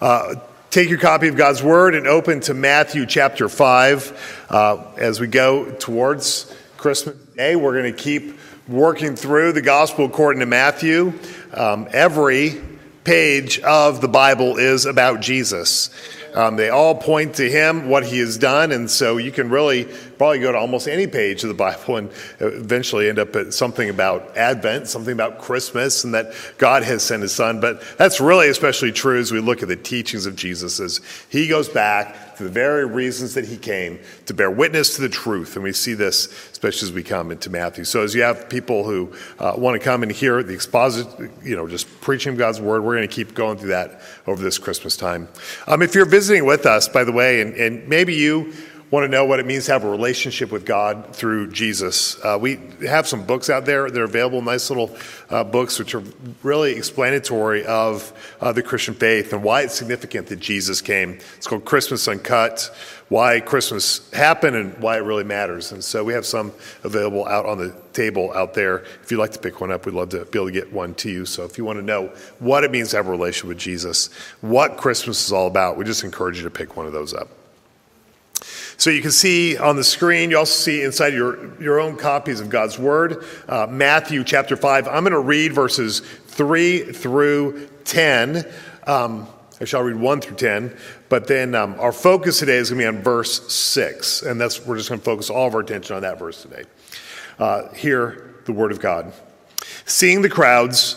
Uh, take your copy of God's Word and open to Matthew chapter 5. Uh, as we go towards Christmas Day, we're going to keep working through the Gospel according to Matthew. Um, every page of the Bible is about Jesus. Um, they all point to him, what he has done, and so you can really probably go to almost any page of the Bible and eventually end up at something about Advent, something about Christmas, and that God has sent his son. But that's really especially true as we look at the teachings of Jesus, as he goes back to the very reasons that he came to bear witness to the truth. And we see this especially as we come into Matthew. So as you have people who uh, want to come and hear the exposit, you know, just preaching God's word, we're going to keep going through that over this Christmas time. Um, if you're visiting with us, by the way, and, and maybe you want to know what it means to have a relationship with God through Jesus, uh, we have some books out there. They're available, nice little uh, books, which are really explanatory of uh, the Christian faith and why it's significant that Jesus came. It's called Christmas Uncut, why Christmas happened and why it really matters. And so we have some available out on the table out there. If you'd like to pick one up, we'd love to be able to get one to you. So if you want to know what it means to have a relationship with Jesus, what Christmas is all about, we just encourage you to pick one of those up. So you can see on the screen, you also see inside your, your own copies of God's Word, uh, Matthew chapter 5. I'm going to read verses 3 through 10. Um, I shall read 1 through 10, but then um, our focus today is going to be on verse 6, and that's we're just going to focus all of our attention on that verse today. Uh, hear the Word of God. Seeing the crowds,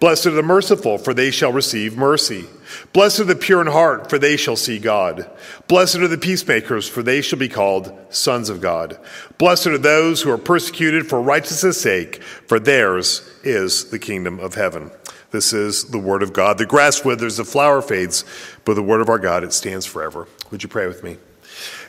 Blessed are the merciful, for they shall receive mercy. Blessed are the pure in heart, for they shall see God. Blessed are the peacemakers, for they shall be called sons of God. Blessed are those who are persecuted for righteousness' sake, for theirs is the kingdom of heaven. This is the word of God. The grass withers, the flower fades, but the word of our God, it stands forever. Would you pray with me?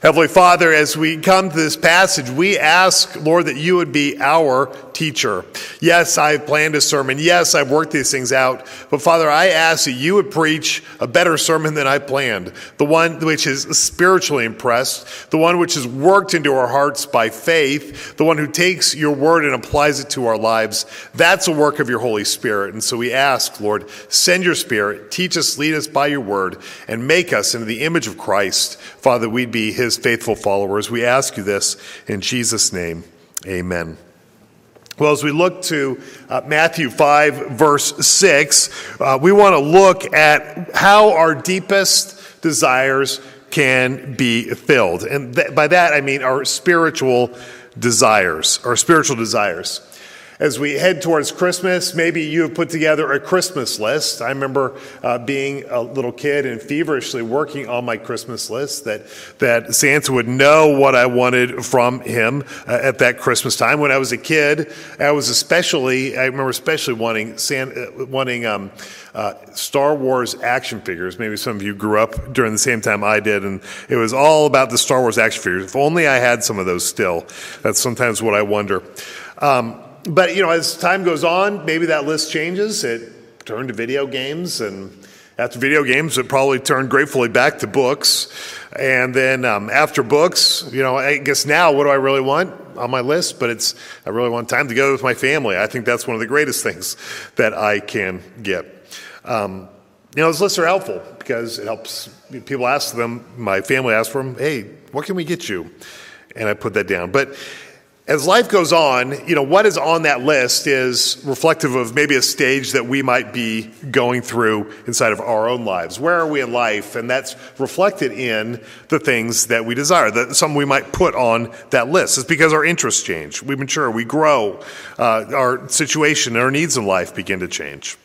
Heavenly Father, as we come to this passage, we ask, Lord, that you would be our teacher. Yes, I've planned a sermon. Yes, I've worked these things out. But Father, I ask that you would preach a better sermon than I planned. The one which is spiritually impressed, the one which is worked into our hearts by faith, the one who takes your word and applies it to our lives. That's a work of your Holy Spirit. And so we ask, Lord, send your spirit, teach us, lead us by your word, and make us into the image of Christ. Father, we'd be his faithful followers. We ask you this in Jesus' name. Amen. Well, as we look to uh, Matthew 5, verse 6, uh, we want to look at how our deepest desires can be filled. And th- by that, I mean our spiritual desires, our spiritual desires. As we head towards Christmas, maybe you have put together a Christmas list. I remember uh, being a little kid and feverishly working on my Christmas list that, that Santa would know what I wanted from him uh, at that Christmas time. When I was a kid, I was especially, I remember especially wanting, uh, wanting um, uh, Star Wars action figures. Maybe some of you grew up during the same time I did, and it was all about the Star Wars action figures. If only I had some of those still. That's sometimes what I wonder. Um, but you know, as time goes on, maybe that list changes. It turned to video games, and after video games, it probably turned gratefully back to books. And then um, after books, you know, I guess now what do I really want on my list? But it's I really want time together with my family. I think that's one of the greatest things that I can get. Um, you know, those lists are helpful because it helps people ask them. My family asks for them. Hey, what can we get you? And I put that down. But as life goes on, you know, what is on that list is reflective of maybe a stage that we might be going through inside of our own lives. Where are we in life? And that's reflected in the things that we desire, that some we might put on that list. It's because our interests change. We mature, we grow, uh, our situation, our needs in life begin to change.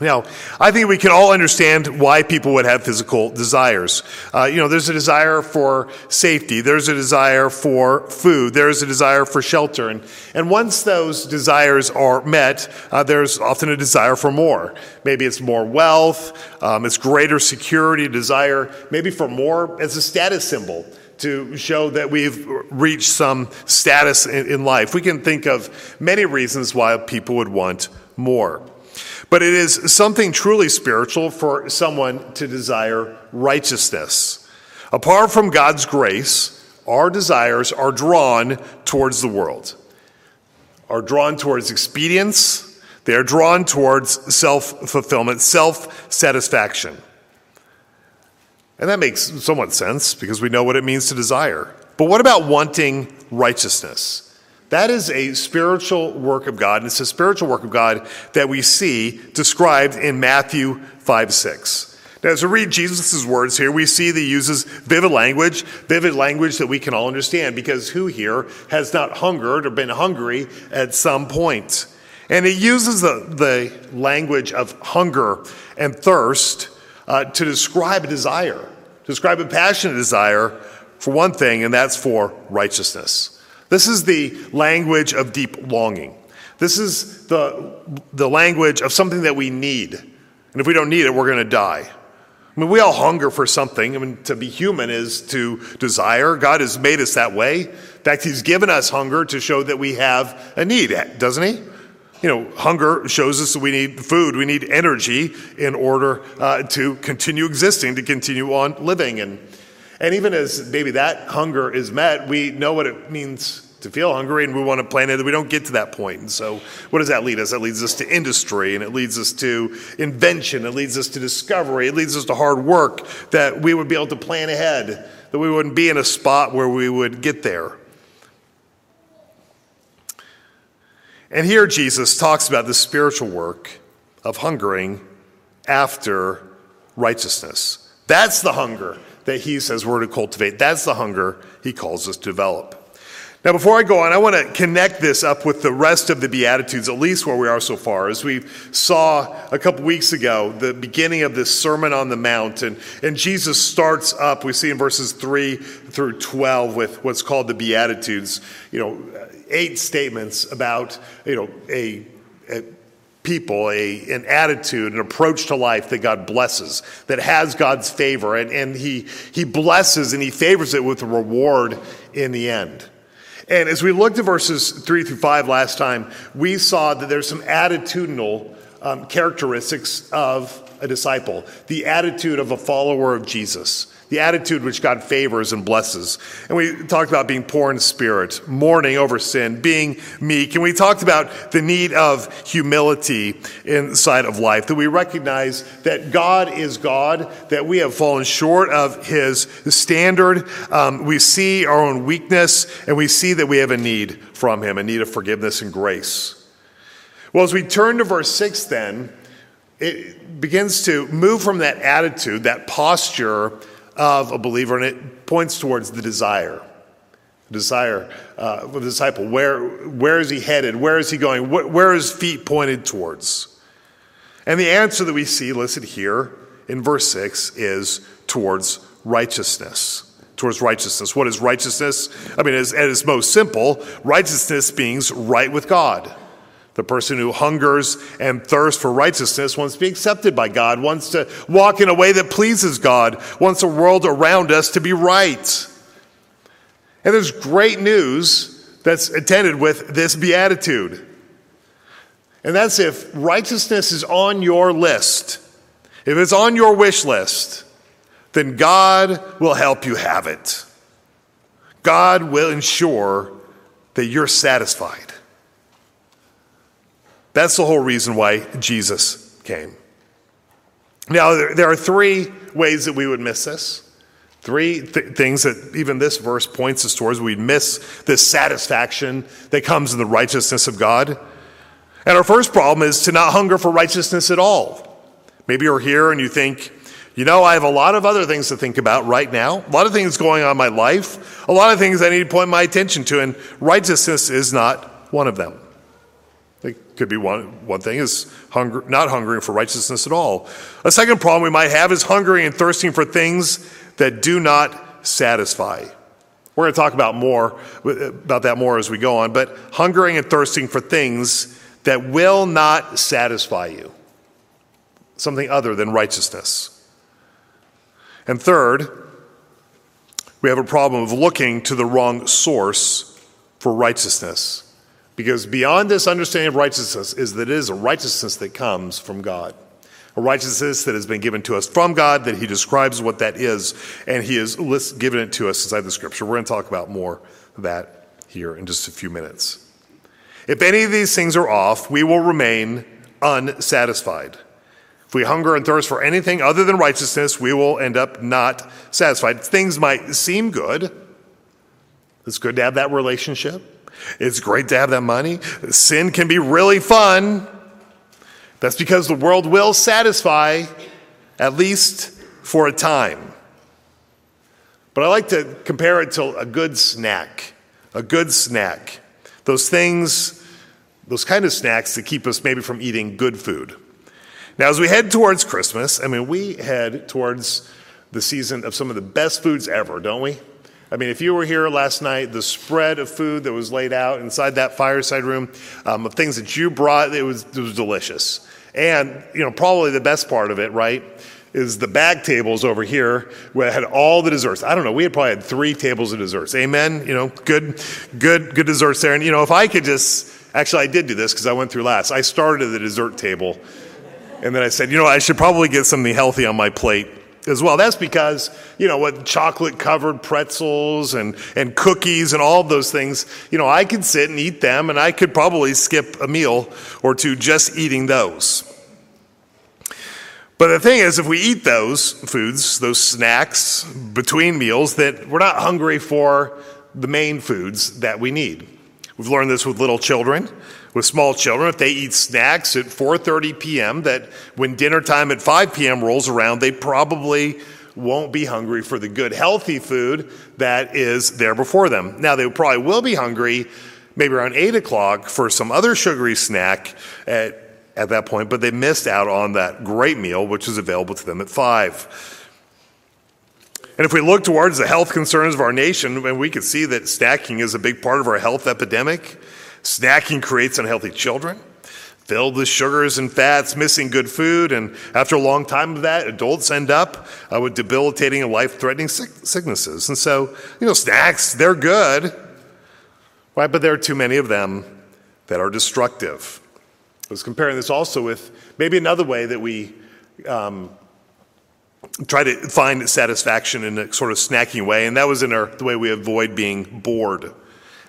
Now, I think we can all understand why people would have physical desires. Uh, you know, there's a desire for safety, there's a desire for food, there's a desire for shelter. And, and once those desires are met, uh, there's often a desire for more. Maybe it's more wealth, um, it's greater security, desire, maybe for more as a status symbol to show that we've reached some status in, in life. We can think of many reasons why people would want more. But it is something truly spiritual for someone to desire righteousness. Apart from God's grace, our desires are drawn towards the world, are drawn towards expedience, they are drawn towards self fulfillment, self satisfaction. And that makes somewhat sense because we know what it means to desire. But what about wanting righteousness? That is a spiritual work of God, and it's a spiritual work of God that we see described in Matthew 5 6. Now, as we read Jesus' words here, we see that he uses vivid language, vivid language that we can all understand, because who here has not hungered or been hungry at some point? And he uses the, the language of hunger and thirst uh, to describe a desire, to describe a passionate desire for one thing, and that's for righteousness. This is the language of deep longing. This is the, the language of something that we need. And if we don't need it, we're going to die. I mean, we all hunger for something. I mean, to be human is to desire. God has made us that way. In fact, He's given us hunger to show that we have a need, doesn't He? You know, hunger shows us that we need food, we need energy in order uh, to continue existing, to continue on living. And, and even as maybe that hunger is met, we know what it means to feel hungry and we want to plan it we don't get to that point. And so what does that lead us? That leads us to industry and it leads us to invention. It leads us to discovery. It leads us to hard work that we would be able to plan ahead, that we wouldn't be in a spot where we would get there. And here Jesus talks about the spiritual work of hungering after righteousness. That's the hunger that he says we're to cultivate. That's the hunger he calls us to develop. Now, before I go on, I want to connect this up with the rest of the Beatitudes, at least where we are so far. As we saw a couple weeks ago, the beginning of this Sermon on the Mount, and, and Jesus starts up, we see in verses 3 through 12, with what's called the Beatitudes, you know, eight statements about, you know, a, a people, a, an attitude, an approach to life that God blesses, that has God's favor, and, and he, he blesses and he favors it with a reward in the end. And as we looked at verses three through five last time, we saw that there's some attitudinal um, characteristics of a disciple, the attitude of a follower of Jesus the attitude which God favors and blesses. And we talked about being poor in spirit, mourning over sin, being meek. And we talked about the need of humility inside of life, that we recognize that God is God, that we have fallen short of his standard. Um, we see our own weakness, and we see that we have a need from him, a need of forgiveness and grace. Well, as we turn to verse 6, then, it begins to move from that attitude, that posture of a believer, and it points towards the desire. Desire uh, of the disciple. Where, where is he headed? Where is he going? Where, where is feet pointed towards? And the answer that we see listed here in verse 6 is towards righteousness. Towards righteousness. What is righteousness? I mean, at its most simple, righteousness means right with God. The person who hungers and thirsts for righteousness wants to be accepted by God, wants to walk in a way that pleases God, wants the world around us to be right. And there's great news that's attended with this beatitude. And that's if righteousness is on your list, if it's on your wish list, then God will help you have it. God will ensure that you're satisfied. That's the whole reason why Jesus came. Now, there, are three ways that we would miss this. Three th- things that even this verse points us towards. We'd miss this satisfaction that comes in the righteousness of God. And our first problem is to not hunger for righteousness at all. Maybe you're here and you think, you know, I have a lot of other things to think about right now, a lot of things going on in my life, a lot of things I need to point my attention to, and righteousness is not one of them. Could be one, one thing is hunger, not hungering for righteousness at all. A second problem we might have is hungering and thirsting for things that do not satisfy. We're going to talk about more about that more as we go on, but hungering and thirsting for things that will not satisfy you. Something other than righteousness. And third, we have a problem of looking to the wrong source for righteousness. Because beyond this understanding of righteousness is that it is a righteousness that comes from God. A righteousness that has been given to us from God, that He describes what that is, and He has given it to us inside the Scripture. We're going to talk about more of that here in just a few minutes. If any of these things are off, we will remain unsatisfied. If we hunger and thirst for anything other than righteousness, we will end up not satisfied. Things might seem good. It's good to have that relationship. It's great to have that money. Sin can be really fun. That's because the world will satisfy, at least for a time. But I like to compare it to a good snack. A good snack. Those things, those kind of snacks that keep us maybe from eating good food. Now, as we head towards Christmas, I mean, we head towards the season of some of the best foods ever, don't we? I mean, if you were here last night, the spread of food that was laid out inside that fireside room, um, of things that you brought, it was, it was delicious. And, you know, probably the best part of it, right, is the bag tables over here where had all the desserts. I don't know, we had probably had three tables of desserts. Amen? You know, good, good, good desserts there. And, you know, if I could just, actually, I did do this because I went through last. I started at the dessert table and then I said, you know, I should probably get something healthy on my plate as well. That's because, you know, with chocolate covered pretzels and, and cookies and all those things, you know, I could sit and eat them and I could probably skip a meal or two just eating those. But the thing is, if we eat those foods, those snacks between meals, that we're not hungry for the main foods that we need. We've learned this with little children with small children if they eat snacks at 4:30 p.m. that when dinner time at 5 p.m. rolls around they probably won't be hungry for the good healthy food that is there before them now they probably will be hungry maybe around 8 o'clock for some other sugary snack at, at that point but they missed out on that great meal which is available to them at 5 and if we look towards the health concerns of our nation, and we can see that snacking is a big part of our health epidemic, Snacking creates unhealthy children, filled with sugars and fats, missing good food, and after a long time of that, adults end up uh, with debilitating and life threatening sicknesses. And so, you know, snacks, they're good, right? But there are too many of them that are destructive. I was comparing this also with maybe another way that we um, try to find satisfaction in a sort of snacking way, and that was in our, the way we avoid being bored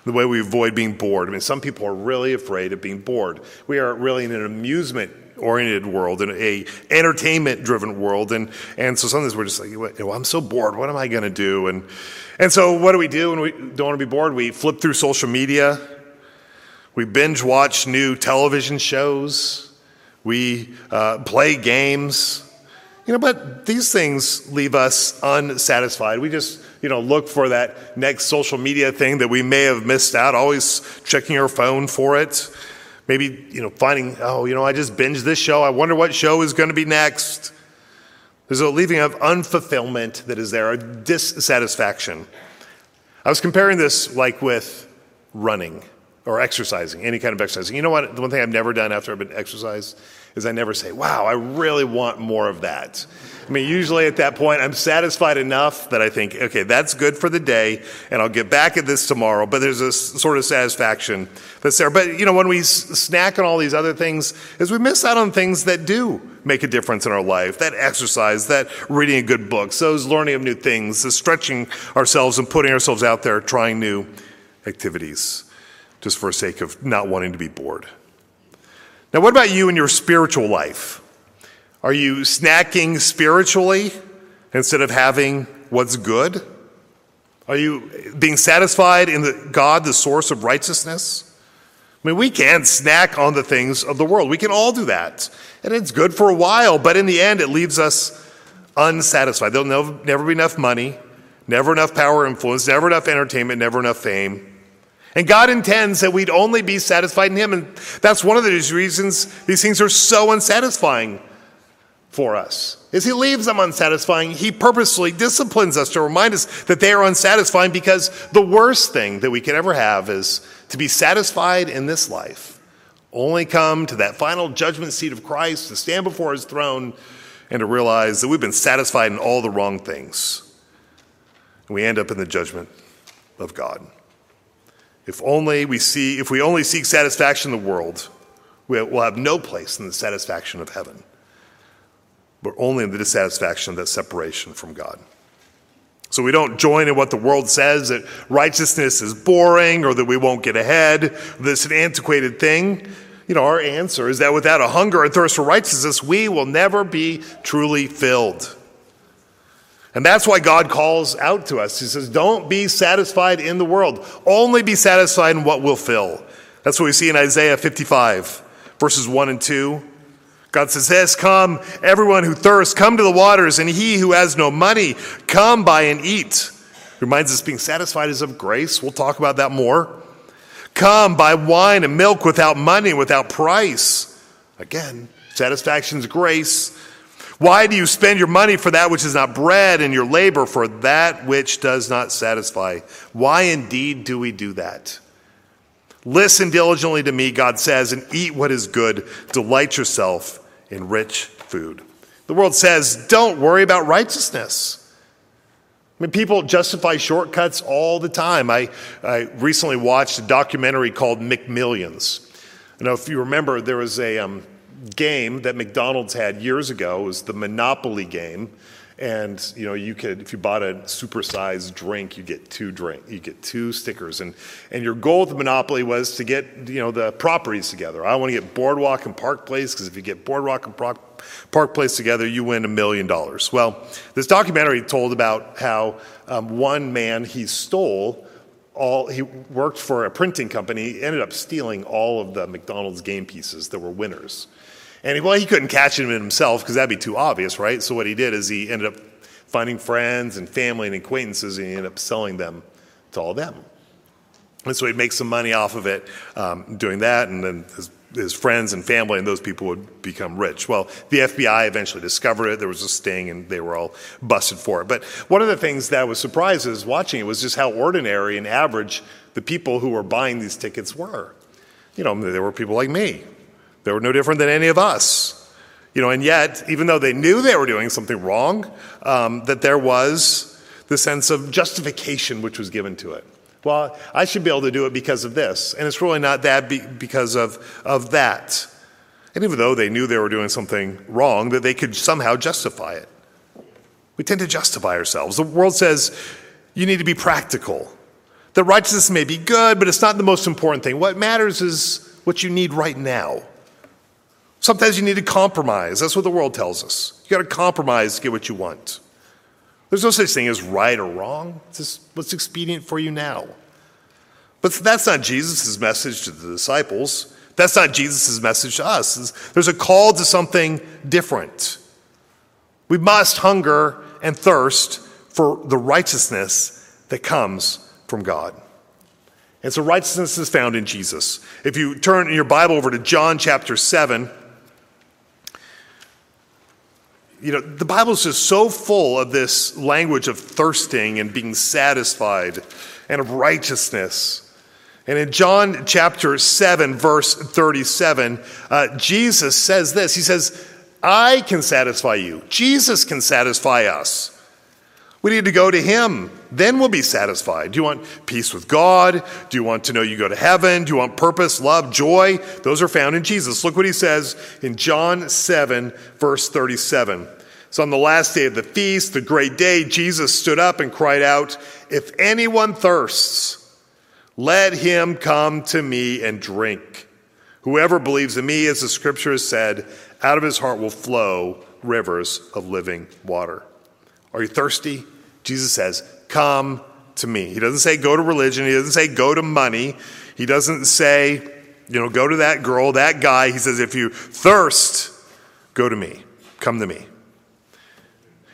the way we avoid being bored. I mean, some people are really afraid of being bored. We are really in an amusement oriented world, in a entertainment driven world, and and so sometimes we're just like, well, I'm so bored. What am I going to do? And and so what do we do when we don't want to be bored? We flip through social media. We binge watch new television shows. We uh, play games. You know, but these things leave us unsatisfied. We just you know, look for that next social media thing that we may have missed out, always checking our phone for it. Maybe, you know, finding, oh, you know, I just binged this show. I wonder what show is going to be next. There's a leaving of unfulfillment that is there, a dissatisfaction. I was comparing this like with running or exercising, any kind of exercising. You know what? The one thing I've never done after I've been exercise is I never say, wow, I really want more of that. I mean, usually at that point, I'm satisfied enough that I think, okay, that's good for the day, and I'll get back at this tomorrow. But there's a sort of satisfaction that's there. But, you know, when we snack on all these other things, is we miss out on things that do make a difference in our life that exercise, that reading a good book, those learning of new things, the stretching ourselves and putting ourselves out there, trying new activities, just for the sake of not wanting to be bored. Now, what about you in your spiritual life? Are you snacking spiritually instead of having what's good? Are you being satisfied in the God, the source of righteousness? I mean, we can snack on the things of the world. We can all do that. And it's good for a while, but in the end, it leaves us unsatisfied. There'll never be enough money, never enough power influence, never enough entertainment, never enough fame. And God intends that we'd only be satisfied in Him. And that's one of the reasons these things are so unsatisfying for us is he leaves them unsatisfying he purposely disciplines us to remind us that they are unsatisfying because the worst thing that we could ever have is to be satisfied in this life only come to that final judgment seat of christ to stand before his throne and to realize that we've been satisfied in all the wrong things and we end up in the judgment of God. If only we see, if we only seek satisfaction in the world, we'll have no place in the satisfaction of heaven, but only in the dissatisfaction of that separation from God. So we don't join in what the world says that righteousness is boring or that we won't get ahead, that it's an antiquated thing. You know, our answer is that without a hunger and thirst for righteousness, we will never be truly filled. And that's why God calls out to us. He says, Don't be satisfied in the world, only be satisfied in what will fill. That's what we see in Isaiah 55, verses 1 and 2. God says this Come, everyone who thirsts, come to the waters, and he who has no money, come buy and eat. Reminds us being satisfied is of grace. We'll talk about that more. Come, buy wine and milk without money, without price. Again, satisfaction's grace. Why do you spend your money for that which is not bread and your labor for that which does not satisfy? Why indeed do we do that? Listen diligently to me, God says, and eat what is good. Delight yourself in rich food. The world says, don't worry about righteousness. I mean, people justify shortcuts all the time. I, I recently watched a documentary called McMillions. You know, if you remember, there was a, um, game that McDonald's had years ago. Was the Monopoly game. And you know, you could if you bought a supersized drink, you get two drink, you get two stickers, and and your goal with the Monopoly was to get you know the properties together. I want to get Boardwalk and Park Place because if you get Boardwalk and Park, Park Place together, you win a million dollars. Well, this documentary told about how um, one man he stole all he worked for a printing company ended up stealing all of the mcdonald's game pieces that were winners and he, well, he couldn't catch him himself because that'd be too obvious, right? So what he did is he ended up finding friends and family and acquaintances, and he ended up selling them to all of them. And so he'd make some money off of it um, doing that, and then his, his, friends and family and those people would become rich. Well, the FBI eventually discovered it. There was a sting, and they were all busted for it. But one of the things that was surprises watching it was just how ordinary and average the people who were buying these tickets were. You know, there were people like me they were no different than any of us. You know, and yet, even though they knew they were doing something wrong, um, that there was the sense of justification which was given to it. Well, I should be able to do it because of this. And it's really not that be- because of, of that. And even though they knew they were doing something wrong, that they could somehow justify it. We tend to justify ourselves. The world says you need to be practical. That righteousness may be good, but it's not the most important thing. What matters is what you need right now. Sometimes you need to compromise. That's what the world tells us. You got to compromise to get what you want. There's no such thing as right or wrong. It's just what's expedient for you now. But that's not Jesus' message to the disciples. That's not Jesus' message to us. There's a call to something different. We must hunger and thirst for the righteousness that comes from God. And so righteousness is found in Jesus. If you turn your Bible over to John chapter 7, you know, the Bible is just so full of this language of thirsting and being satisfied and of righteousness. And in John chapter 7, verse 37, uh, Jesus says this He says, I can satisfy you. Jesus can satisfy us. We need to go to Him. Then we'll be satisfied. Do you want peace with God? Do you want to know you go to heaven? Do you want purpose, love, joy? Those are found in Jesus. Look what He says in John 7, verse 37. So on the last day of the feast, the great day, Jesus stood up and cried out, If anyone thirsts, let him come to me and drink. Whoever believes in me, as the scripture has said, out of his heart will flow rivers of living water. Are you thirsty? Jesus says, Come to me. He doesn't say go to religion. He doesn't say go to money. He doesn't say, you know, go to that girl, that guy. He says, if you thirst, go to me. Come to me.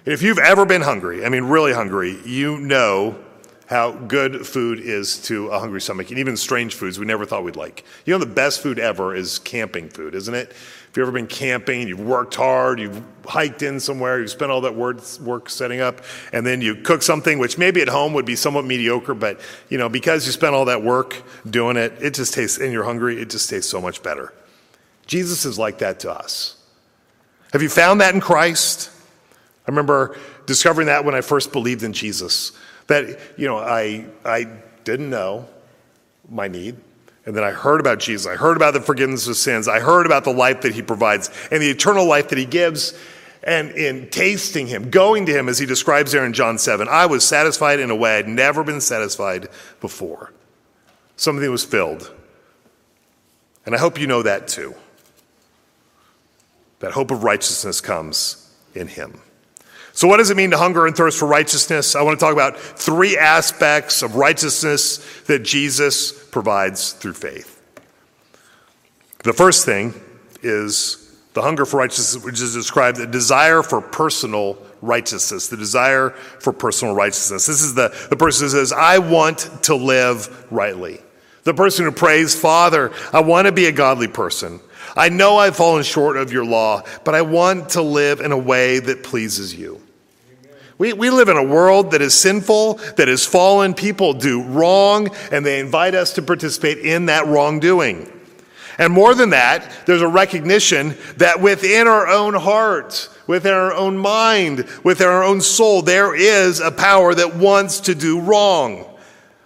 If you've ever been hungry, I mean, really hungry, you know how good food is to a hungry stomach, and even strange foods we never thought we'd like. You know, the best food ever is camping food, isn't it? If you've ever been camping, you've worked hard, you've hiked in somewhere, you've spent all that work setting up, and then you cook something which maybe at home would be somewhat mediocre, but you know, because you spent all that work doing it, it just tastes, and you're hungry, it just tastes so much better. Jesus is like that to us. Have you found that in Christ? I remember discovering that when I first believed in Jesus That, you know, I, I didn't know my need. And then I heard about Jesus. I heard about the forgiveness of sins. I heard about the life that he provides and the eternal life that he gives. And in tasting him, going to him, as he describes there in John 7, I was satisfied in a way I'd never been satisfied before. Something was filled. And I hope you know that too. That hope of righteousness comes in him. So, what does it mean to hunger and thirst for righteousness? I want to talk about three aspects of righteousness that Jesus provides through faith. The first thing is the hunger for righteousness, which is described the desire for personal righteousness, the desire for personal righteousness. This is the, the person who says, I want to live rightly. The person who prays, Father, I want to be a godly person. I know I've fallen short of your law, but I want to live in a way that pleases you. We, we live in a world that is sinful, that is fallen. People do wrong, and they invite us to participate in that wrongdoing. And more than that, there's a recognition that within our own heart, within our own mind, within our own soul, there is a power that wants to do wrong.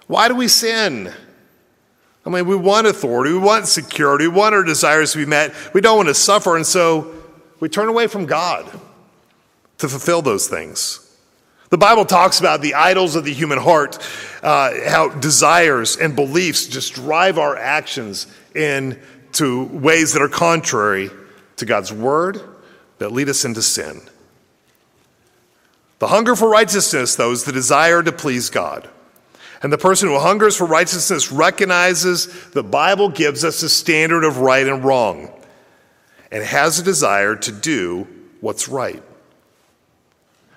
Why do we sin? I mean, we want authority, we want security, we want our desires to be met, we don't want to suffer, and so we turn away from God to fulfill those things. The Bible talks about the idols of the human heart, uh, how desires and beliefs just drive our actions into ways that are contrary to God's word that lead us into sin. The hunger for righteousness, though, is the desire to please God. And the person who hungers for righteousness recognizes the Bible gives us a standard of right and wrong and has a desire to do what's right.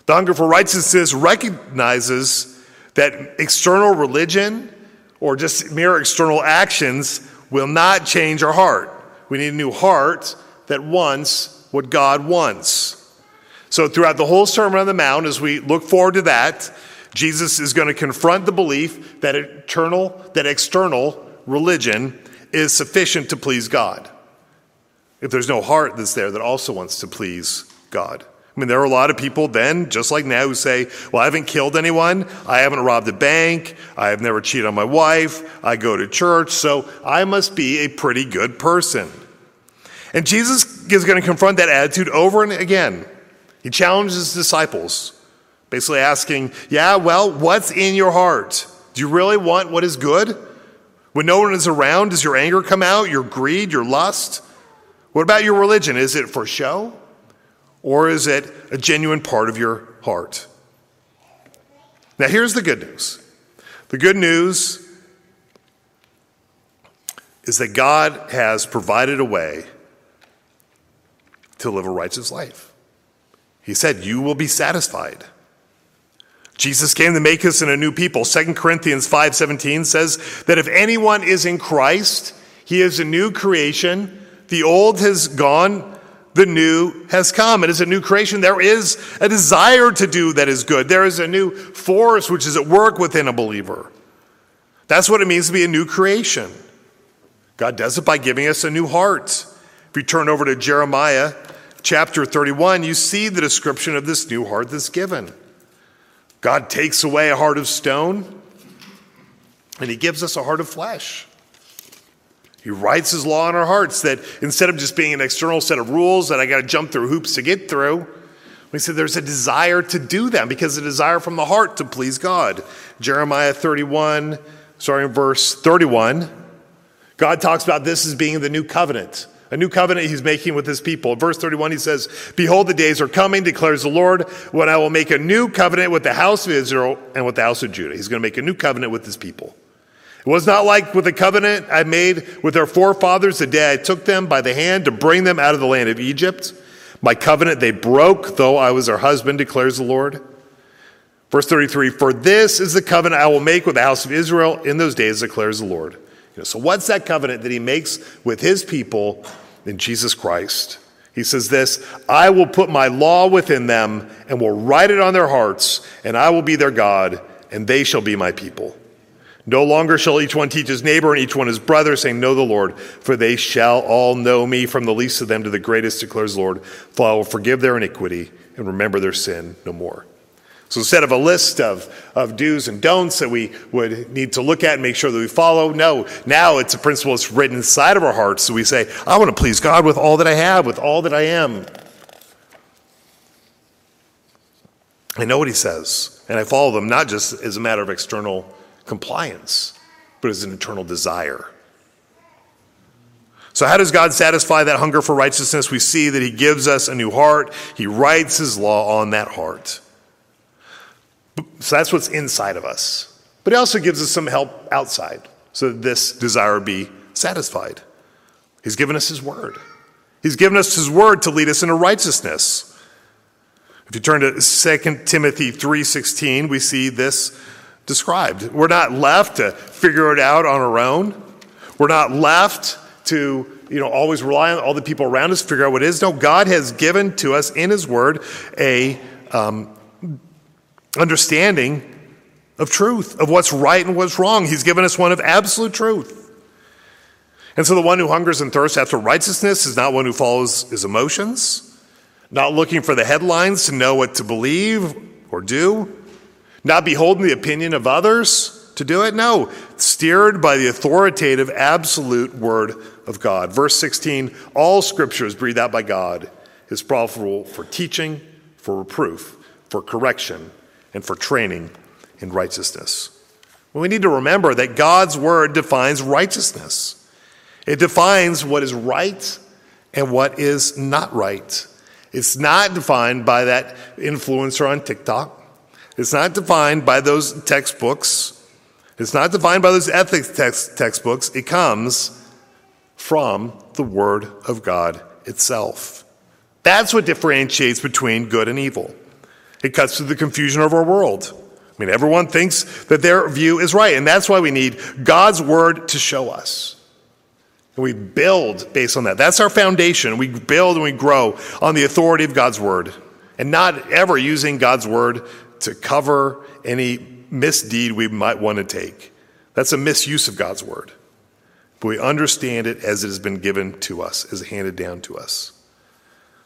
The hunger for righteousness recognizes that external religion or just mere external actions will not change our heart. We need a new heart that wants what God wants. So, throughout the whole Sermon on the Mount, as we look forward to that, Jesus is going to confront the belief that eternal, that external religion is sufficient to please God. If there's no heart that's there that also wants to please God. I mean, there are a lot of people then, just like now, who say, Well, I haven't killed anyone. I haven't robbed a bank. I have never cheated on my wife. I go to church. So I must be a pretty good person. And Jesus is going to confront that attitude over and again. He challenges his disciples, basically asking, Yeah, well, what's in your heart? Do you really want what is good? When no one is around, does your anger come out, your greed, your lust? What about your religion? Is it for show? Or is it a genuine part of your heart? Now, here's the good news the good news is that God has provided a way to live a righteous life. He said, You will be satisfied. Jesus came to make us in a new people. 2 Corinthians 5:17 says that if anyone is in Christ, he is a new creation. The old has gone, the new has come. It is a new creation. There is a desire to do that is good. There is a new force which is at work within a believer. That's what it means to be a new creation. God does it by giving us a new heart. If you turn over to Jeremiah chapter 31, you see the description of this new heart that's given. God takes away a heart of stone and he gives us a heart of flesh. He writes his law in our hearts that instead of just being an external set of rules that I got to jump through hoops to get through, we said there's a desire to do them because a desire from the heart to please God. Jeremiah 31, starting in verse 31, God talks about this as being the new covenant. A new covenant he's making with his people. In verse 31, he says, Behold, the days are coming, declares the Lord, when I will make a new covenant with the house of Israel and with the house of Judah. He's going to make a new covenant with his people. It was not like with the covenant I made with their forefathers the day I took them by the hand to bring them out of the land of Egypt. My covenant they broke, though I was their husband, declares the Lord. Verse 33 For this is the covenant I will make with the house of Israel in those days, declares the Lord. You know, so, what's that covenant that he makes with his people in Jesus Christ? He says this I will put my law within them and will write it on their hearts, and I will be their God, and they shall be my people. No longer shall each one teach his neighbor and each one his brother, saying, Know the Lord, for they shall all know me, from the least of them to the greatest, declares the Lord. For I will forgive their iniquity and remember their sin no more. So instead of a list of, of do's and don'ts that we would need to look at and make sure that we follow, no, now it's a principle that's written inside of our hearts. So we say, I want to please God with all that I have, with all that I am. I know what he says, and I follow them not just as a matter of external compliance, but as an eternal desire. So, how does God satisfy that hunger for righteousness? We see that He gives us a new heart, He writes His law on that heart. So, that's what's inside of us. But He also gives us some help outside so that this desire be satisfied. He's given us His word. He's given us His word to lead us into righteousness. If you turn to 2 Timothy 3:16, we see this described. We're not left to figure it out on our own. We're not left to you know always rely on all the people around us to figure out what it is. No, God has given to us in His Word a um, understanding of truth, of what's right and what's wrong. He's given us one of absolute truth. And so the one who hungers and thirsts after righteousness is not one who follows his emotions, not looking for the headlines to know what to believe or do, not beholding the opinion of others to do it. No, steered by the authoritative, absolute word of God. Verse 16 All scripture is breathed out by God, is profitable for teaching, for reproof, for correction, and for training in righteousness. Well, we need to remember that God's word defines righteousness. It defines what is right and what is not right. It's not defined by that influencer on TikTok. It's not defined by those textbooks. It's not defined by those ethics text, textbooks. It comes from the Word of God itself. That's what differentiates between good and evil. It cuts through the confusion of our world. I mean, everyone thinks that their view is right, and that's why we need God's Word to show us. And we build based on that. That's our foundation. We build and we grow on the authority of God's Word, and not ever using God's Word to cover any misdeed we might want to take. That's a misuse of God's Word. But we understand it as it has been given to us, as handed down to us.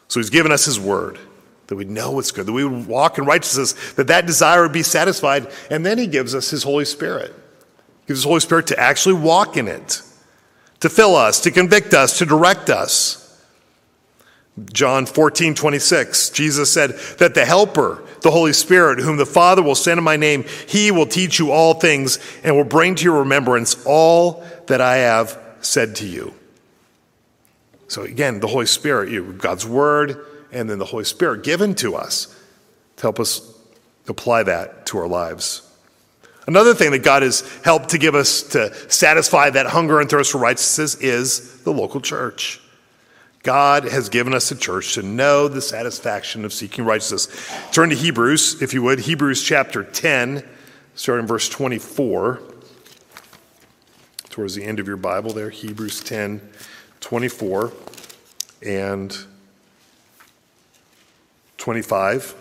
So He's given us His Word that we know what's good, that we would walk in righteousness, that that desire would be satisfied. And then He gives us His Holy Spirit. He gives His Holy Spirit to actually walk in it to fill us, to convict us, to direct us. John 14, 26, Jesus said that the Helper, the Holy Spirit, whom the Father will send in my name, he will teach you all things and will bring to your remembrance all that I have said to you. So again, the Holy Spirit, God's Word, and then the Holy Spirit given to us to help us apply that to our lives. Another thing that God has helped to give us to satisfy that hunger and thirst for righteousness is the local church. God has given us a church to know the satisfaction of seeking righteousness. Turn to Hebrews, if you would, Hebrews chapter 10, starting verse 24. Towards the end of your Bible there, Hebrews 10, 24 and 25.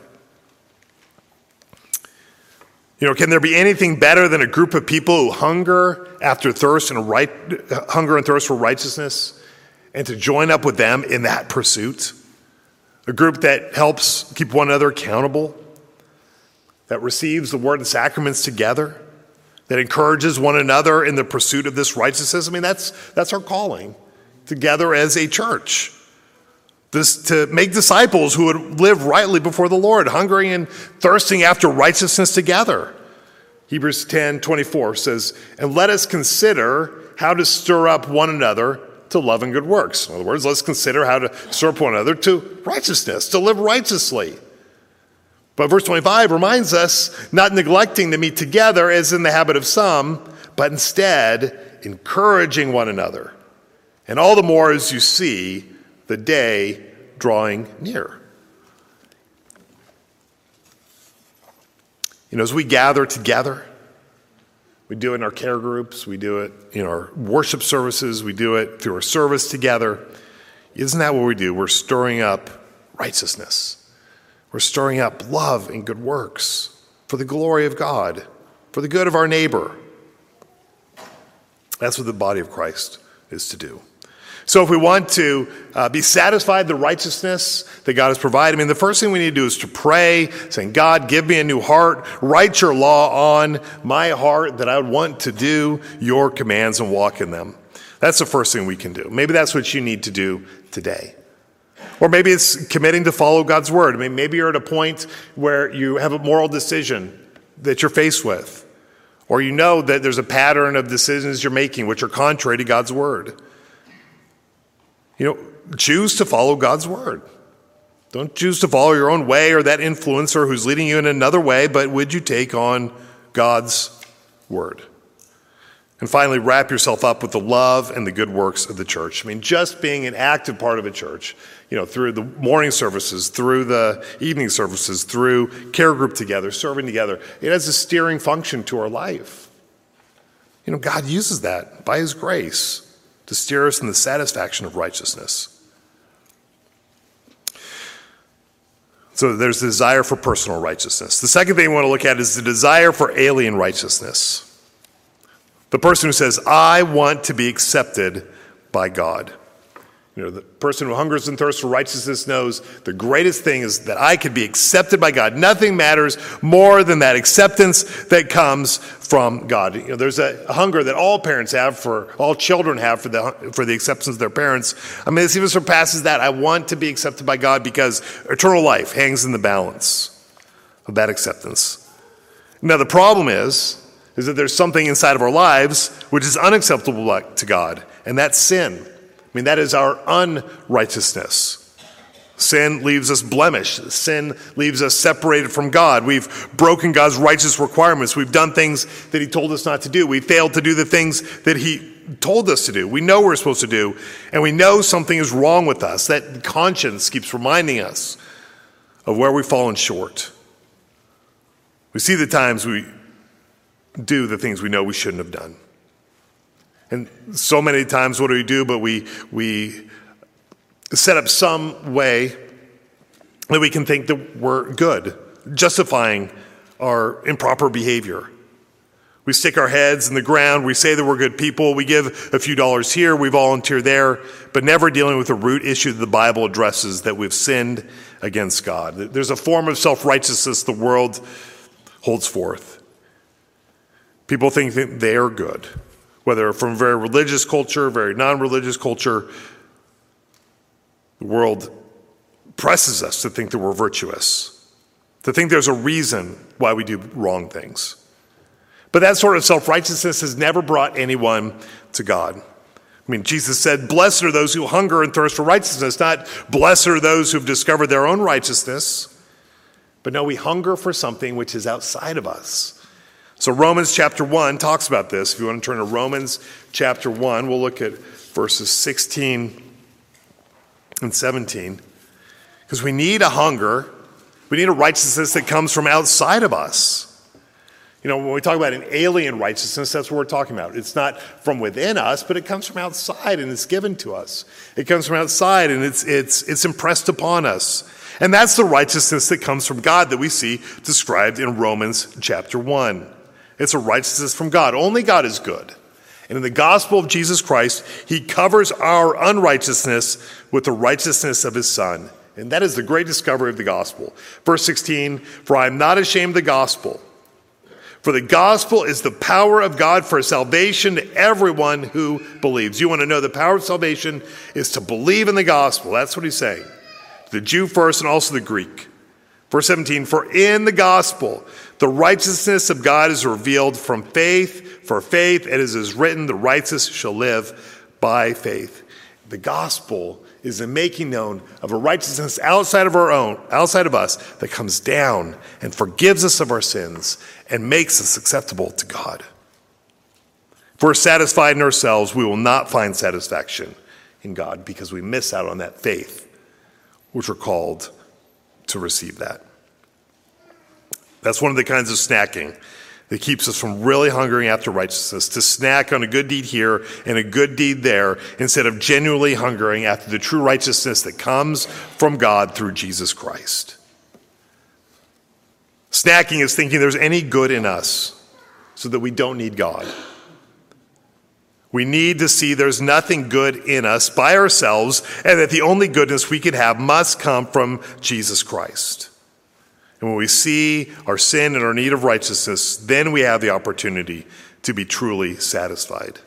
You know, can there be anything better than a group of people who hunger after thirst and right, hunger and thirst for righteousness, and to join up with them in that pursuit? A group that helps keep one another accountable, that receives the word and sacraments together, that encourages one another in the pursuit of this righteousness. I mean, that's that's our calling together as a church. This, to make disciples who would live rightly before the Lord, hungering and thirsting after righteousness together. Hebrews 10 24 says, And let us consider how to stir up one another to love and good works. In other words, let's consider how to up one another to righteousness, to live righteously. But verse 25 reminds us not neglecting to meet together as in the habit of some, but instead encouraging one another. And all the more as you see the day drawing near. You know, as we gather together, we do it in our care groups, we do it in our worship services, we do it through our service together. Isn't that what we do? We're stirring up righteousness. We're stirring up love and good works for the glory of God, for the good of our neighbor. That's what the body of Christ is to do. So, if we want to uh, be satisfied the righteousness that God has provided, I mean, the first thing we need to do is to pray, saying, God, give me a new heart. Write your law on my heart that I would want to do your commands and walk in them. That's the first thing we can do. Maybe that's what you need to do today. Or maybe it's committing to follow God's word. I mean, maybe you're at a point where you have a moral decision that you're faced with, or you know that there's a pattern of decisions you're making which are contrary to God's word. You know, choose to follow God's word. Don't choose to follow your own way or that influencer who's leading you in another way, but would you take on God's word? And finally, wrap yourself up with the love and the good works of the church. I mean, just being an active part of a church, you know, through the morning services, through the evening services, through care group together, serving together, it has a steering function to our life. You know, God uses that by His grace to steer us in the satisfaction of righteousness. So there's the desire for personal righteousness. The second thing we want to look at is the desire for alien righteousness. The person who says, I want to be accepted by God. You know, the person who hungers and thirsts for righteousness knows the greatest thing is that I could be accepted by God. Nothing matters more than that acceptance that comes from God. You know, there's a hunger that all parents have for, all children have for the, for the acceptance of their parents. I mean, this even surpasses that. I want to be accepted by God because eternal life hangs in the balance of that acceptance. Now, the problem is, is that there's something inside of our lives which is unacceptable to God, and that's sin. I mean, that is our unrighteousness. Sin leaves us blemished. Sin leaves us separated from God. We've broken God's righteous requirements. We've done things that He told us not to do. We failed to do the things that He told us to do. We know we're supposed to do, and we know something is wrong with us. That conscience keeps reminding us of where we've fallen short. We see the times we do the things we know we shouldn't have done. And so many times, what do we do? But we, we set up some way that we can think that we're good, justifying our improper behavior. We stick our heads in the ground. We say that we're good people. We give a few dollars here. We volunteer there, but never dealing with the root issue that the Bible addresses that we've sinned against God. There's a form of self righteousness the world holds forth. People think that they are good whether from very religious culture, very non religious culture. The world presses us to think that we're virtuous, to think there's a reason why we do wrong things. But that sort of self righteousness has never brought anyone to God. I mean, Jesus said, Blessed are those who hunger and thirst for righteousness, not blessed are those who've discovered their own righteousness. But no, we hunger for something which is outside of us. So, Romans chapter 1 talks about this. If you want to turn to Romans chapter 1, we'll look at verses 16 and 17. Because we need a hunger, we need a righteousness that comes from outside of us. You know, when we talk about an alien righteousness, that's what we're talking about. It's not from within us, but it comes from outside and it's given to us. It comes from outside and it's, it's, it's impressed upon us. And that's the righteousness that comes from God that we see described in Romans chapter 1. It's a righteousness from God. Only God is good. And in the gospel of Jesus Christ, he covers our unrighteousness with the righteousness of his son. And that is the great discovery of the gospel. Verse 16, for I am not ashamed of the gospel. For the gospel is the power of God for salvation to everyone who believes. You want to know the power of salvation is to believe in the gospel. That's what he's saying. The Jew first and also the Greek. Verse 17, for in the gospel, the righteousness of God is revealed from faith for faith. It is written, the righteous shall live by faith. The gospel is the making known of a righteousness outside of our own, outside of us, that comes down and forgives us of our sins and makes us acceptable to God. If we're satisfied in ourselves, we will not find satisfaction in God because we miss out on that faith, which we're called to receive that. That's one of the kinds of snacking that keeps us from really hungering after righteousness, to snack on a good deed here and a good deed there, instead of genuinely hungering after the true righteousness that comes from God through Jesus Christ. Snacking is thinking there's any good in us so that we don't need God. We need to see there's nothing good in us by ourselves, and that the only goodness we could have must come from Jesus Christ. And when we see our sin and our need of righteousness, then we have the opportunity to be truly satisfied.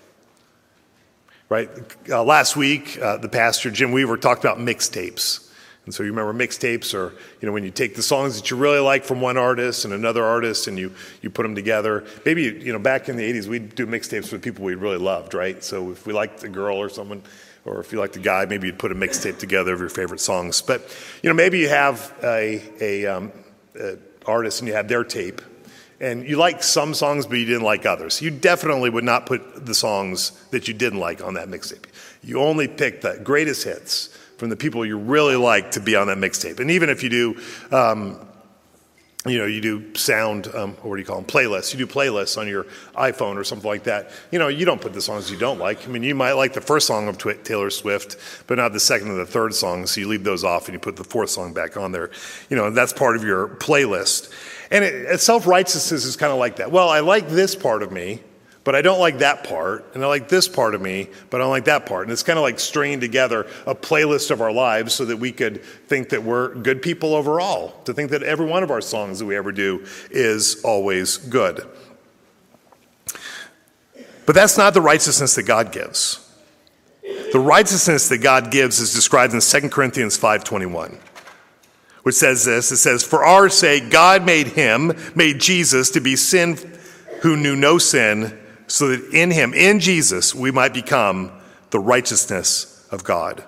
Right? Uh, last week, uh, the pastor, Jim Weaver, talked about mixtapes. And so you remember mixtapes are, you know, when you take the songs that you really like from one artist and another artist and you, you put them together. Maybe, you know, back in the 80s, we'd do mixtapes with people we really loved, right? So if we liked a girl or someone, or if you liked a guy, maybe you'd put a mixtape together of your favorite songs. But, you know, maybe you have a, a, um, a artist and you have their tape and you like some songs, but you didn't like others. You definitely would not put the songs that you didn't like on that mixtape. You only pick the greatest hits from the people you really like to be on that mixtape. And even if you do, um, you know, you do sound, um, what do you call them, playlists. You do playlists on your iPhone or something like that. You know, you don't put the songs you don't like. I mean, you might like the first song of Taylor Swift, but not the second or the third song. So you leave those off and you put the fourth song back on there. You know, that's part of your playlist. And it, self righteousness is kind of like that. Well, I like this part of me, but I don't like that part, and I like this part of me, but I don't like that part. And it's kind of like stringing together a playlist of our lives so that we could think that we're good people overall, to think that every one of our songs that we ever do is always good. But that's not the righteousness that God gives. The righteousness that God gives is described in 2 Corinthians 5:21, which says this, it says, "For our sake God made him, made Jesus to be sin who knew no sin, so that in him, in Jesus, we might become the righteousness of God.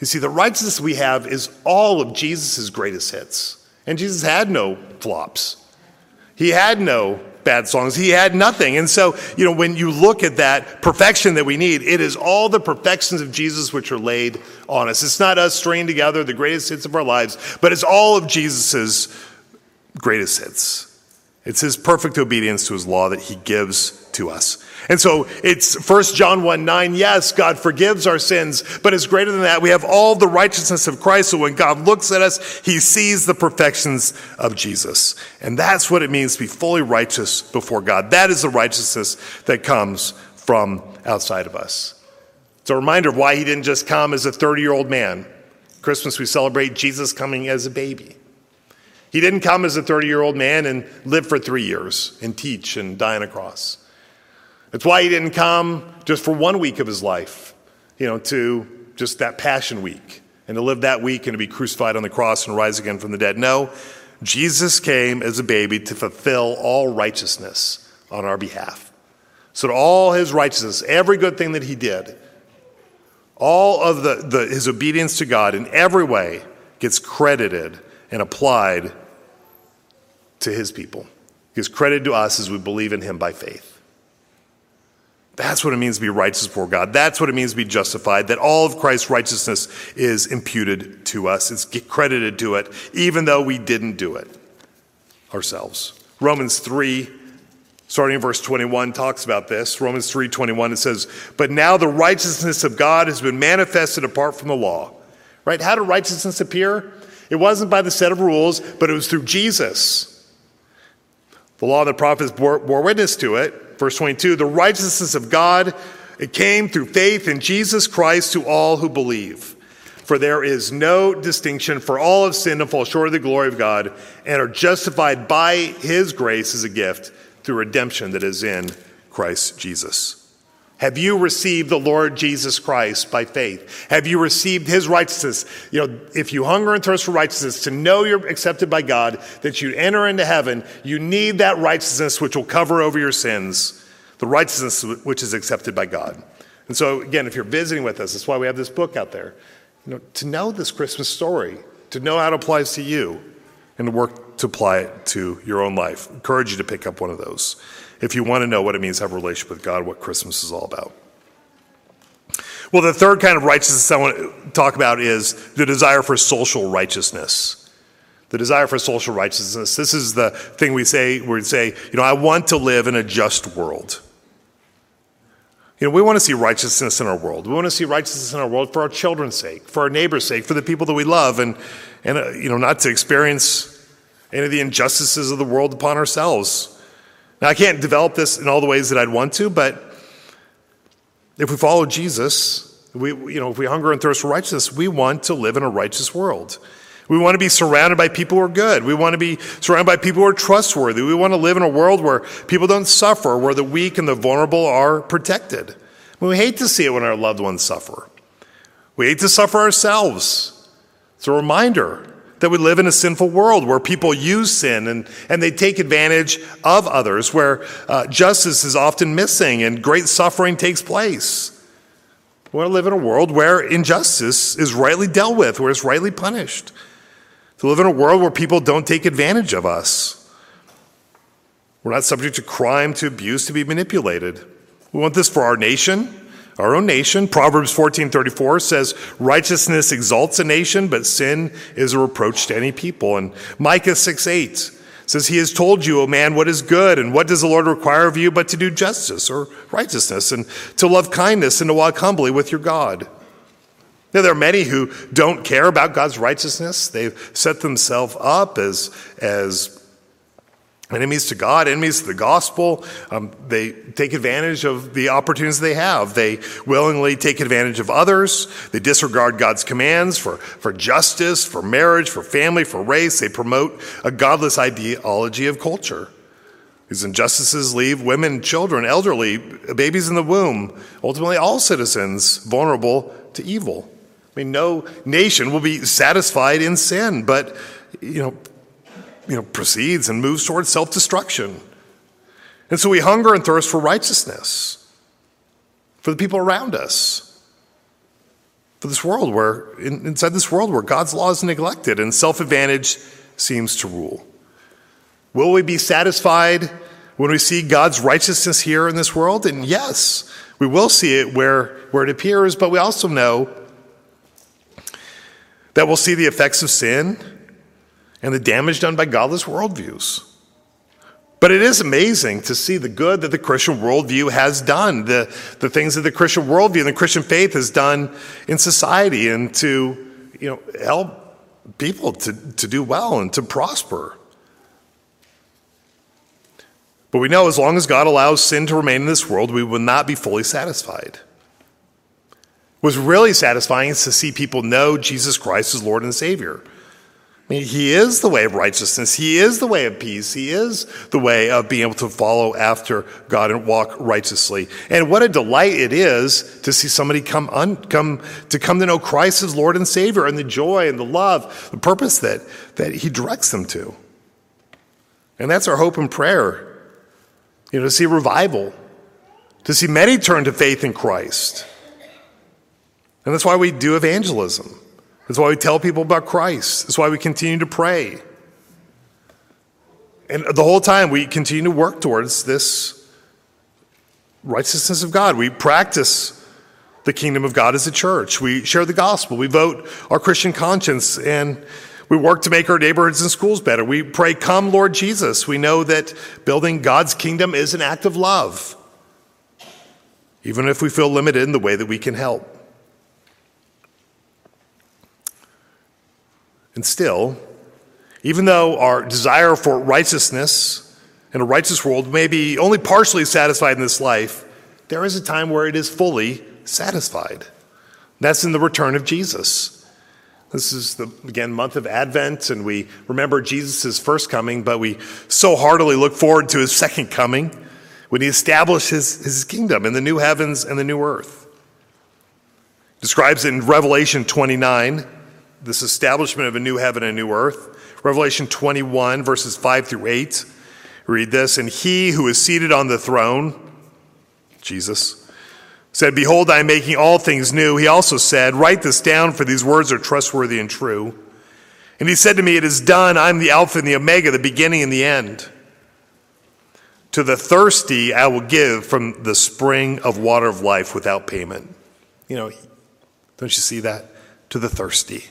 You see, the righteousness we have is all of Jesus' greatest hits. And Jesus had no flops. He had no bad songs. He had nothing. And so, you know, when you look at that perfection that we need, it is all the perfections of Jesus which are laid on us. It's not us stringing together the greatest hits of our lives, but it's all of Jesus' greatest hits. It's his perfect obedience to his law that he gives to us. And so it's 1 John 1 9. Yes, God forgives our sins, but it's greater than that. We have all the righteousness of Christ. So when God looks at us, he sees the perfections of Jesus. And that's what it means to be fully righteous before God. That is the righteousness that comes from outside of us. It's a reminder of why he didn't just come as a 30 year old man. Christmas, we celebrate Jesus coming as a baby. He didn't come as a 30 year old man and live for three years and teach and die on a cross. That's why he didn't come just for one week of his life, you know, to just that passion week and to live that week and to be crucified on the cross and rise again from the dead. No, Jesus came as a baby to fulfill all righteousness on our behalf. So, all his righteousness, every good thing that he did, all of the, the, his obedience to God in every way gets credited and applied to his people. Gives credit to us as we believe in him by faith. That's what it means to be righteous before God. That's what it means to be justified, that all of Christ's righteousness is imputed to us. It's credited to it, even though we didn't do it ourselves. Romans 3, starting in verse 21, talks about this. Romans 3 21, it says, But now the righteousness of God has been manifested apart from the law. Right? How did righteousness appear? It wasn't by the set of rules, but it was through Jesus. The law and the prophets bore, bore witness to it. Verse 22 The righteousness of God, it came through faith in Jesus Christ to all who believe. For there is no distinction, for all have sinned and fall short of the glory of God, and are justified by his grace as a gift through redemption that is in Christ Jesus. Have you received the Lord Jesus Christ by faith? Have you received his righteousness? You know, if you hunger and thirst for righteousness, to know you're accepted by God, that you enter into heaven, you need that righteousness which will cover over your sins, the righteousness which is accepted by God. And so, again, if you're visiting with us, that's why we have this book out there. You know, to know this Christmas story, to know how it applies to you, and to work to apply it to your own life. I encourage you to pick up one of those if you want to know what it means to have a relationship with God, what Christmas is all about. Well, the third kind of righteousness I want to talk about is the desire for social righteousness. The desire for social righteousness. This is the thing we say, we say, you know, I want to live in a just world. You know, we want to see righteousness in our world. We want to see righteousness in our world for our children's sake, for our neighbor's sake, for the people that we love, and, and uh, you know, not to experience any of the injustices of the world upon ourselves. Now, I can't develop this in all the ways that I'd want to, but if we follow Jesus, we, you know, if we hunger and thirst for righteousness, we want to live in a righteous world. We want to be surrounded by people who are good. We want to be surrounded by people who are trustworthy. We want to live in a world where people don't suffer, where the weak and the vulnerable are protected. We hate to see it when our loved ones suffer. We hate to suffer ourselves. It's a reminder that we live in a sinful world where people use sin and, and they take advantage of others, where uh, justice is often missing and great suffering takes place. We want to live in a world where injustice is rightly dealt with, where it's rightly punished. To live in a world where people don't take advantage of us. We're not subject to crime, to abuse, to be manipulated. We want this for our nation our own nation. Proverbs 14:34 says, "Righteousness exalts a nation, but sin is a reproach to any people." And Micah 6:8 says, "He has told you, O man, what is good, and what does the Lord require of you but to do justice or righteousness, and to love kindness and to walk humbly with your God." Now, there are many who don't care about God's righteousness. They've set themselves up as, as enemies to God, enemies to the gospel. Um, they take advantage of the opportunities they have. They willingly take advantage of others. They disregard God's commands for, for justice, for marriage, for family, for race. They promote a godless ideology of culture. These injustices leave women, children, elderly, babies in the womb, ultimately all citizens vulnerable to evil. I mean, no nation will be satisfied in sin, but, you know, you know, proceeds and moves towards self destruction. And so we hunger and thirst for righteousness for the people around us. For this world where, inside this world where God's law is neglected and self advantage seems to rule. Will we be satisfied when we see God's righteousness here in this world? And yes, we will see it where, where it appears, but we also know that we'll see the effects of sin and the damage done by godless worldviews. But it is amazing to see the good that the Christian worldview has done, the, the things that the Christian worldview and the Christian faith has done in society and to you know, help people to, to do well and to prosper. But we know as long as God allows sin to remain in this world, we will not be fully satisfied. What's really satisfying is to see people know Jesus Christ as Lord and Savior. He is the way of righteousness. He is the way of peace. He is the way of being able to follow after God and walk righteously. And what a delight it is to see somebody come, un, come to come to know Christ as Lord and Savior and the joy and the love, the purpose that, that He directs them to. And that's our hope and prayer. You know, to see revival, to see many turn to faith in Christ. And that's why we do evangelism. That's why we tell people about Christ. That's why we continue to pray. And the whole time we continue to work towards this righteousness of God. We practice the kingdom of God as a church. We share the gospel. We vote our Christian conscience and we work to make our neighborhoods and schools better. We pray, Come, Lord Jesus. We know that building God's kingdom is an act of love, even if we feel limited in the way that we can help. And still, even though our desire for righteousness in a righteous world may be only partially satisfied in this life, there is a time where it is fully satisfied. That's in the return of Jesus. This is the, again, month of Advent, and we remember Jesus' first coming, but we so heartily look forward to his second coming when he establishes his kingdom in the new heavens and the new earth. Describes it in Revelation 29 this establishment of a new heaven and a new earth. Revelation 21, verses 5 through 8. Read this. And he who is seated on the throne, Jesus, said, Behold, I am making all things new. He also said, Write this down, for these words are trustworthy and true. And he said to me, It is done. I'm the Alpha and the Omega, the beginning and the end. To the thirsty, I will give from the spring of water of life without payment. You know, don't you see that? To the thirsty.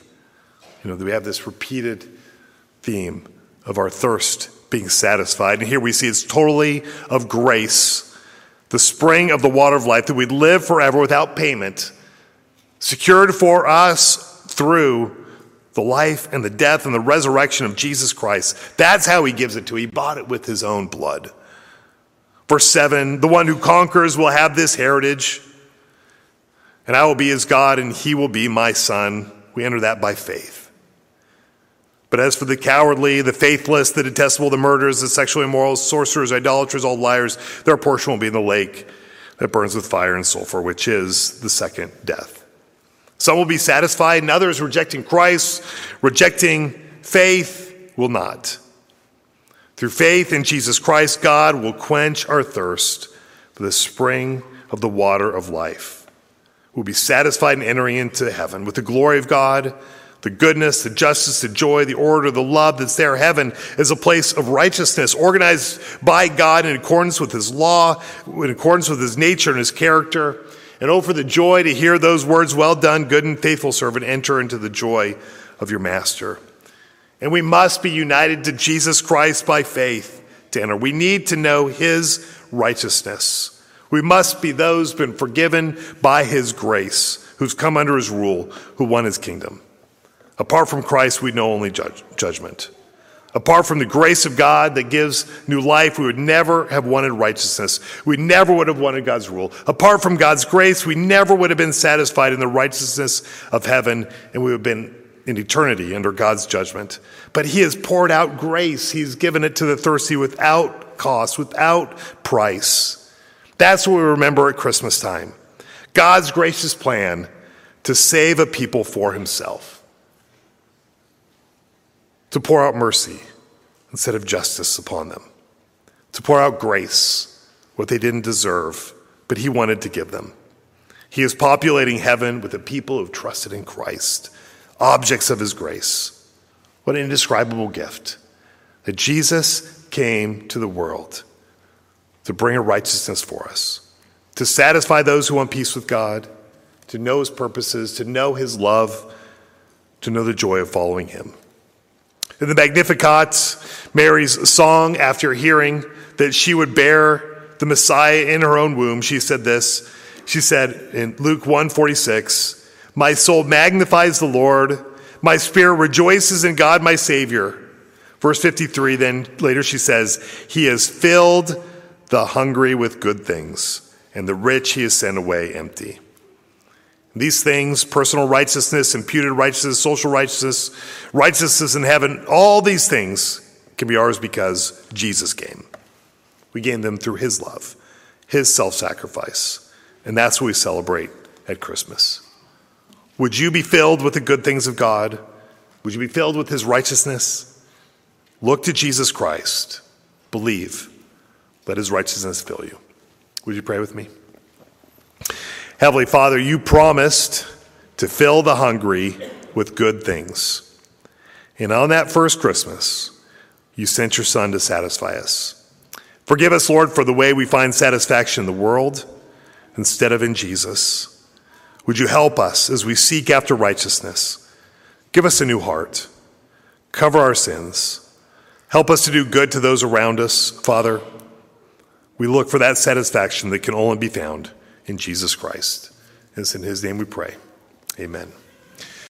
You know, we have this repeated theme of our thirst being satisfied. And here we see it's totally of grace, the spring of the water of life that we live forever without payment, secured for us through the life and the death and the resurrection of Jesus Christ. That's how he gives it to. He bought it with his own blood. Verse 7 The one who conquers will have this heritage, and I will be his God, and he will be my son. We enter that by faith. But as for the cowardly, the faithless, the detestable, the murderers, the sexually immoral, sorcerers, idolaters, all liars, their portion will be in the lake that burns with fire and sulfur, which is the second death. Some will be satisfied, and others, rejecting Christ, rejecting faith, will not. Through faith in Jesus Christ, God will quench our thirst for the spring of the water of life. We'll be satisfied in entering into heaven with the glory of God the goodness, the justice, the joy, the order, the love that's there. Heaven is a place of righteousness, organized by God in accordance with His law, in accordance with His nature and His character. And oh, for the joy to hear those words, well done, good and faithful servant, enter into the joy of your master. And we must be united to Jesus Christ by faith to enter. We need to know His righteousness. We must be those been forgiven by His grace, who's come under His rule, who won His kingdom. Apart from Christ, we know only judge, judgment. Apart from the grace of God that gives new life, we would never have wanted righteousness. We never would have wanted God's rule. Apart from God's grace, we never would have been satisfied in the righteousness of heaven, and we would have been in eternity under God's judgment. But He has poured out grace. He's given it to the thirsty without cost, without price. That's what we remember at Christmas time God's gracious plan to save a people for Himself to pour out mercy instead of justice upon them, to pour out grace, what they didn't deserve, but He wanted to give them. He is populating heaven with a people who've trusted in Christ, objects of His grace. What an indescribable gift that Jesus came to the world to bring a righteousness for us, to satisfy those who want peace with God, to know His purposes, to know His love, to know the joy of following Him. In the Magnificat, Mary's song after hearing that she would bear the Messiah in her own womb, she said this. She said in Luke 146, My soul magnifies the Lord, my spirit rejoices in God my Savior. Verse 53, then later she says, He has filled the hungry with good things, and the rich he has sent away empty. These things, personal righteousness, imputed righteousness, social righteousness, righteousness in heaven, all these things can be ours because Jesus came. We gain them through his love, his self sacrifice. And that's what we celebrate at Christmas. Would you be filled with the good things of God? Would you be filled with his righteousness? Look to Jesus Christ. Believe. Let his righteousness fill you. Would you pray with me? Heavenly Father, you promised to fill the hungry with good things. And on that first Christmas, you sent your Son to satisfy us. Forgive us, Lord, for the way we find satisfaction in the world instead of in Jesus. Would you help us as we seek after righteousness? Give us a new heart. Cover our sins. Help us to do good to those around us, Father. We look for that satisfaction that can only be found in Jesus Christ. And it's in his name we pray. Amen.